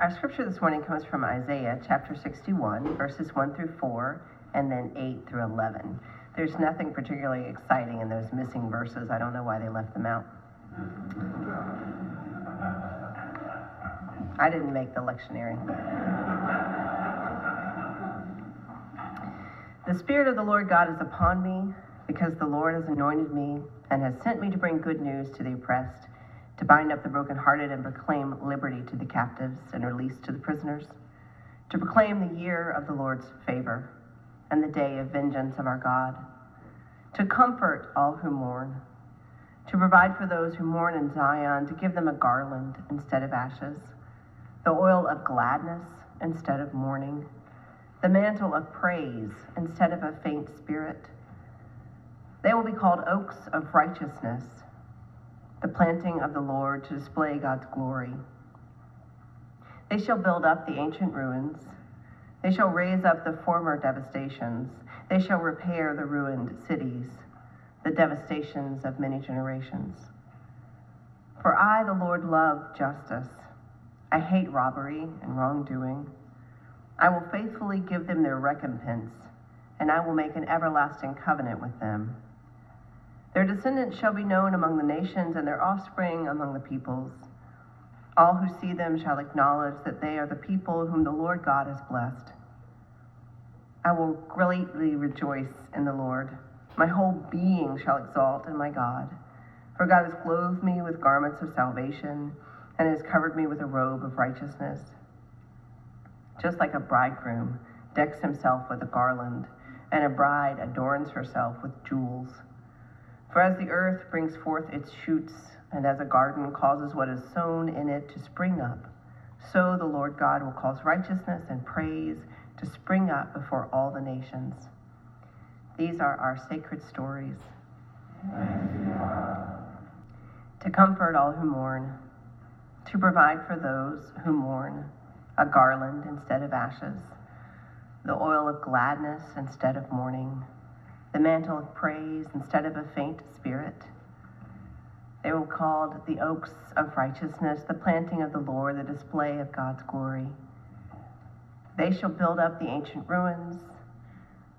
our scripture this morning comes from Isaiah chapter 61, verses 1 through 4, and then 8 through 11. There's nothing particularly exciting in those missing verses. I don't know why they left them out. I didn't make the lectionary. The Spirit of the Lord God is upon me, because the Lord has anointed me and has sent me to bring good news to the oppressed, to bind up the brokenhearted and proclaim liberty to the captives and release to the prisoners, to proclaim the year of the Lord's favor and the day of vengeance of our God, to comfort all who mourn, to provide for those who mourn in Zion, to give them a garland instead of ashes, the oil of gladness instead of mourning, the mantle of praise instead of a faint spirit. They will be called oaks of righteousness, the planting of the Lord to display God's glory. They shall build up the ancient ruins. They shall raise up the former devastations. They shall repair the ruined cities, the devastations of many generations. For I, the Lord, love justice. I hate robbery and wrongdoing. I will faithfully give them their recompense, and I will make an everlasting covenant with them. Their descendants shall be known among the nations, and their offspring among the peoples. All who see them shall acknowledge that they are the people whom the Lord God has blessed. I will greatly rejoice in the Lord. My whole being shall exalt in my God. For God has clothed me with garments of salvation and has covered me with a robe of righteousness. Just like a bridegroom decks himself with a garland, and a bride adorns herself with jewels. For as the earth brings forth its shoots, and as a garden causes what is sown in it to spring up, so the Lord God will cause righteousness and praise to spring up before all the nations. These are our sacred stories. To comfort all who mourn, to provide for those who mourn a garland instead of ashes, the oil of gladness instead of mourning the mantle of praise instead of a faint spirit. They were called the oaks of righteousness, the planting of the Lord, the display of God's glory. They shall build up the ancient ruins.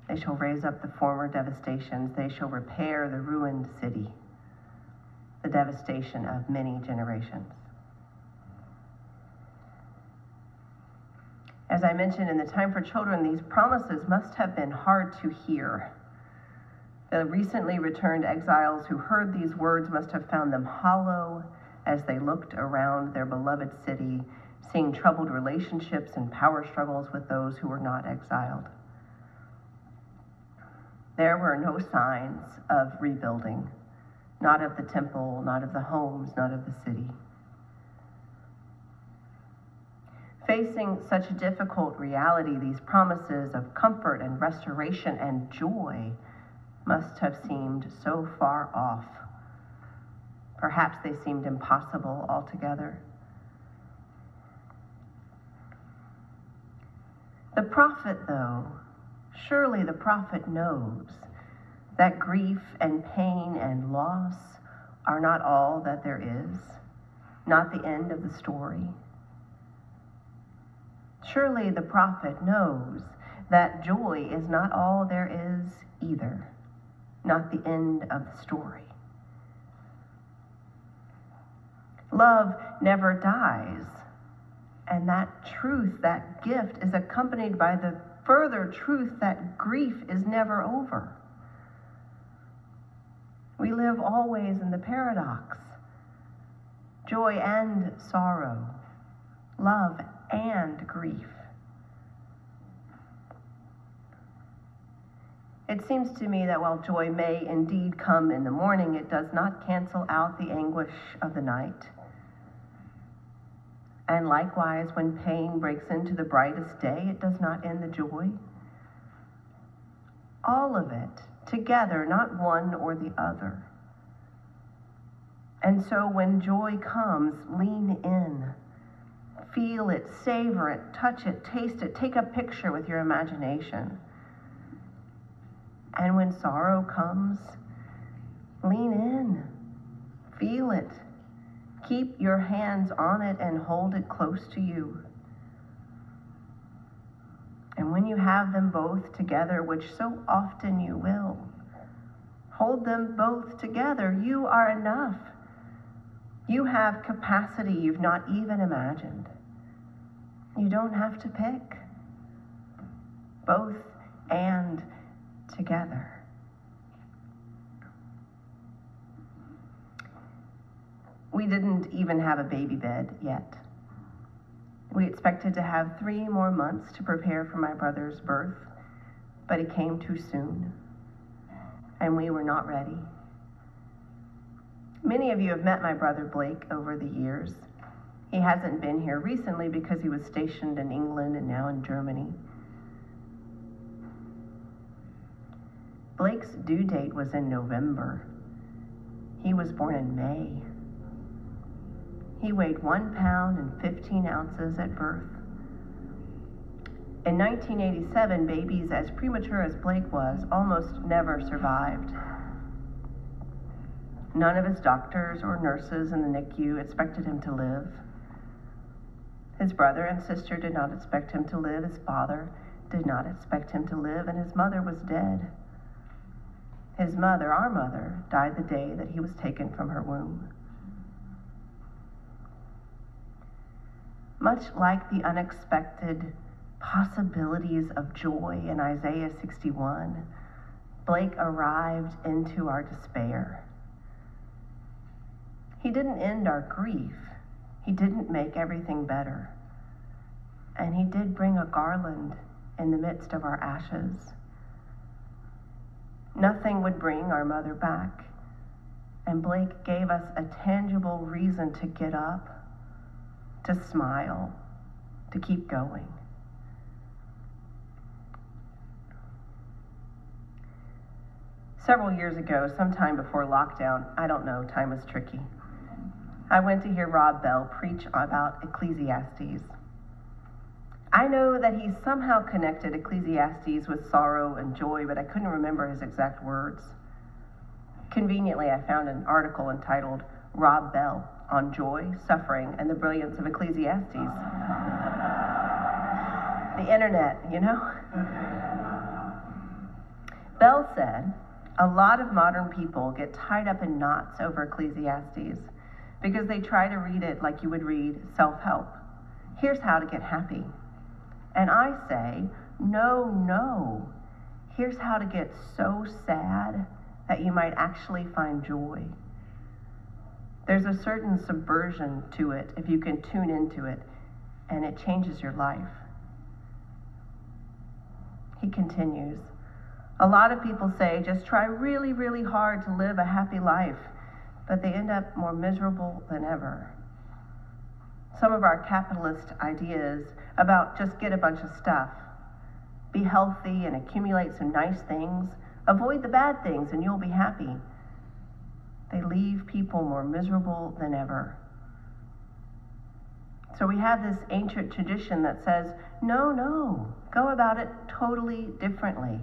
They shall raise up the former devastations. They shall repair the ruined city, the devastation of many generations. As I mentioned in the Time for Children, these promises must have been hard to hear. The recently returned exiles who heard these words must have found them hollow as they looked around their beloved city, seeing troubled relationships and power struggles with those who were not exiled. There were no signs of rebuilding, not of the temple, not of the homes, not of the city. Facing such a difficult reality, these promises of comfort and restoration and joy must have seemed so far off. Perhaps they seemed impossible altogether. The prophet, though, surely the prophet knows that grief and pain and loss are not all that there is, not the end of the story. Surely the prophet knows that joy is not all there is either not the end of the story. Love never dies, and that truth, that gift, is accompanied by the further truth that grief is never over. We live always in the paradox joy and sorrow, love and grief. It seems to me that while joy may indeed come in the morning, it does not cancel out the anguish of the night. And likewise, when pain breaks into the brightest day, it does not end the joy. All of it together, not one or the other. And so when joy comes, lean in. Feel it, savor it, touch it, taste it, take a picture with your imagination. And when sorrow comes, lean in, feel it, keep your hands on it and hold it close to you. And when you have them both together, which so often you will, hold them both together. You are enough. You have capacity you've not even imagined. You don't have to pick. Both and together. We didn't even have a baby bed yet. We expected to have three more months to prepare for my brother's birth, but it came too soon, and we were not ready. Many of you have met my brother Blake over the years. He hasn't been here recently because he was stationed in England and now in Germany. Blake's due date was in November. He was born in May. He weighed one pound and 15 ounces at birth. In 1987, babies as premature as Blake was almost never survived. None of his doctors or nurses in the NICU expected him to live. His brother and sister did not expect him to live. His father did not expect him to live, and his mother was dead. His mother, our mother, died the day that he was taken from her womb. much like the unexpected possibilities of joy in Isaiah 61, Blake arrived into our despair. He didn't end our grief, he didn't make everything better. And he did bring a garland in the midst of our ashes. Nothing would bring our mother back, and Blake gave us a tangible reason to get up to smile, to keep going. Several years ago, sometime before lockdown, I don't know, time was tricky. I went to hear Rob Bell preach about Ecclesiastes. I know that he somehow connected Ecclesiastes with sorrow and joy, but I couldn't remember his exact words. Conveniently, I found an article entitled Rob Bell on joy, suffering, and the brilliance of Ecclesiastes. the internet, you know? Bell said, a lot of modern people get tied up in knots over Ecclesiastes because they try to read it like you would read self help. Here's how to get happy. And I say, no, no. Here's how to get so sad that you might actually find joy. There's a certain subversion to it if you can tune into it, and it changes your life. He continues A lot of people say just try really, really hard to live a happy life, but they end up more miserable than ever. Some of our capitalist ideas about just get a bunch of stuff, be healthy and accumulate some nice things, avoid the bad things, and you'll be happy they leave people more miserable than ever. So we have this ancient tradition that says, no, no, go about it totally differently.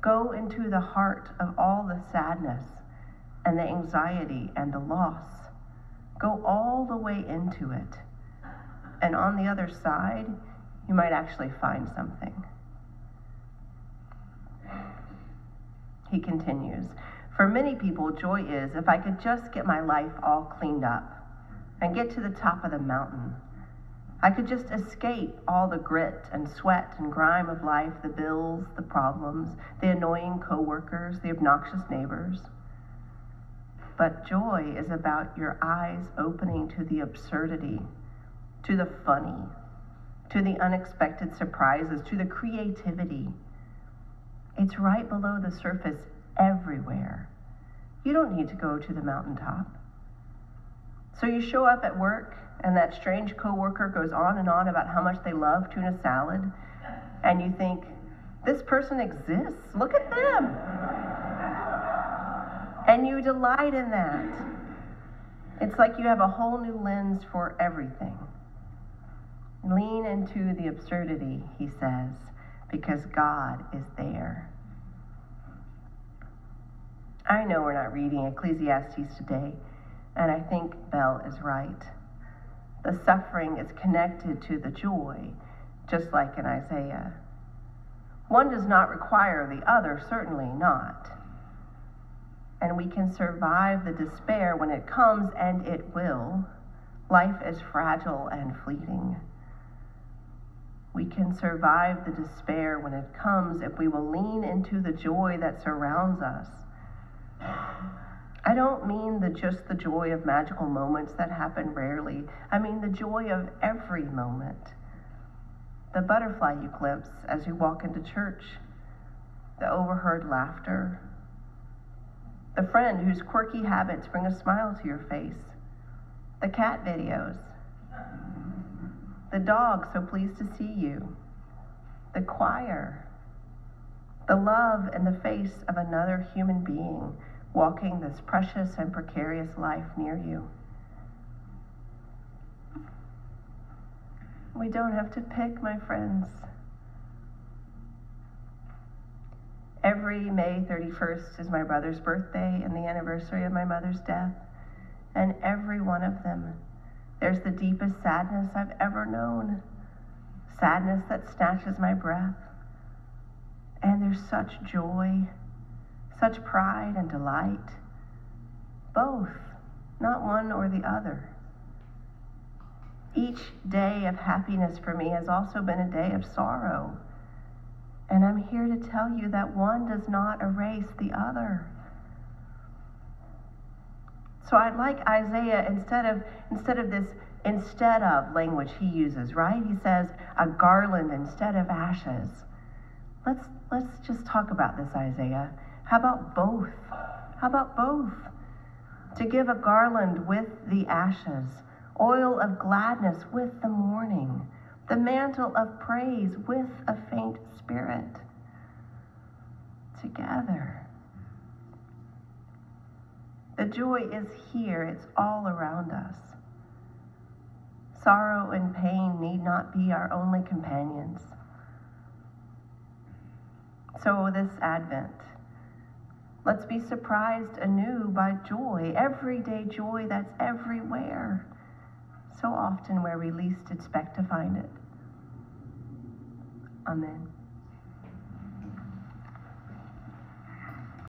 Go into the heart of all the sadness and the anxiety and the loss. Go all the way into it. And on the other side, you might actually find something. He continues for many people, joy is if I could just get my life all cleaned up and get to the top of the mountain. I could just escape all the grit and sweat and grime of life, the bills, the problems, the annoying coworkers, the obnoxious neighbors. But joy is about your eyes opening to the absurdity, to the funny, to the unexpected surprises, to the creativity. It's right below the surface everywhere. You don't need to go to the mountaintop. So you show up at work, and that strange coworker goes on and on about how much they love tuna salad, and you think, this person exists. Look at them. And you delight in that. It's like you have a whole new lens for everything. Lean into the absurdity, he says, because God is there. I know we're not reading Ecclesiastes today, and I think Bell is right. The suffering is connected to the joy, just like in Isaiah. One does not require the other, certainly not. And we can survive the despair when it comes, and it will. Life is fragile and fleeting. We can survive the despair when it comes if we will lean into the joy that surrounds us. I don't mean the just the joy of magical moments that happen rarely. I mean the joy of every moment. The butterfly you glimpse as you walk into church, the overheard laughter, the friend whose quirky habits bring a smile to your face, the cat videos, the dog so pleased to see you, the choir, the love in the face of another human being walking this precious and precarious life near you. We don't have to pick, my friends. Every May 31st is my brother's birthday and the anniversary of my mother's death. And every one of them, there's the deepest sadness I've ever known. Sadness that snatches my breath. And there's such joy, such pride and delight. Both, not one or the other. Each day of happiness for me has also been a day of sorrow. And I'm here to tell you that one does not erase the other. So I'd like Isaiah instead of instead of this instead of language he uses, right? He says a garland instead of ashes. Let's let's just talk about this, Isaiah. How about both? How about both? To give a garland with the ashes, oil of gladness with the mourning, the mantle of praise with a faint spirit. Together. The joy is here, it's all around us. Sorrow and pain need not be our only companions. So, this Advent, let's be surprised anew by joy, everyday joy that's everywhere, so often where we least expect to find it. Amen.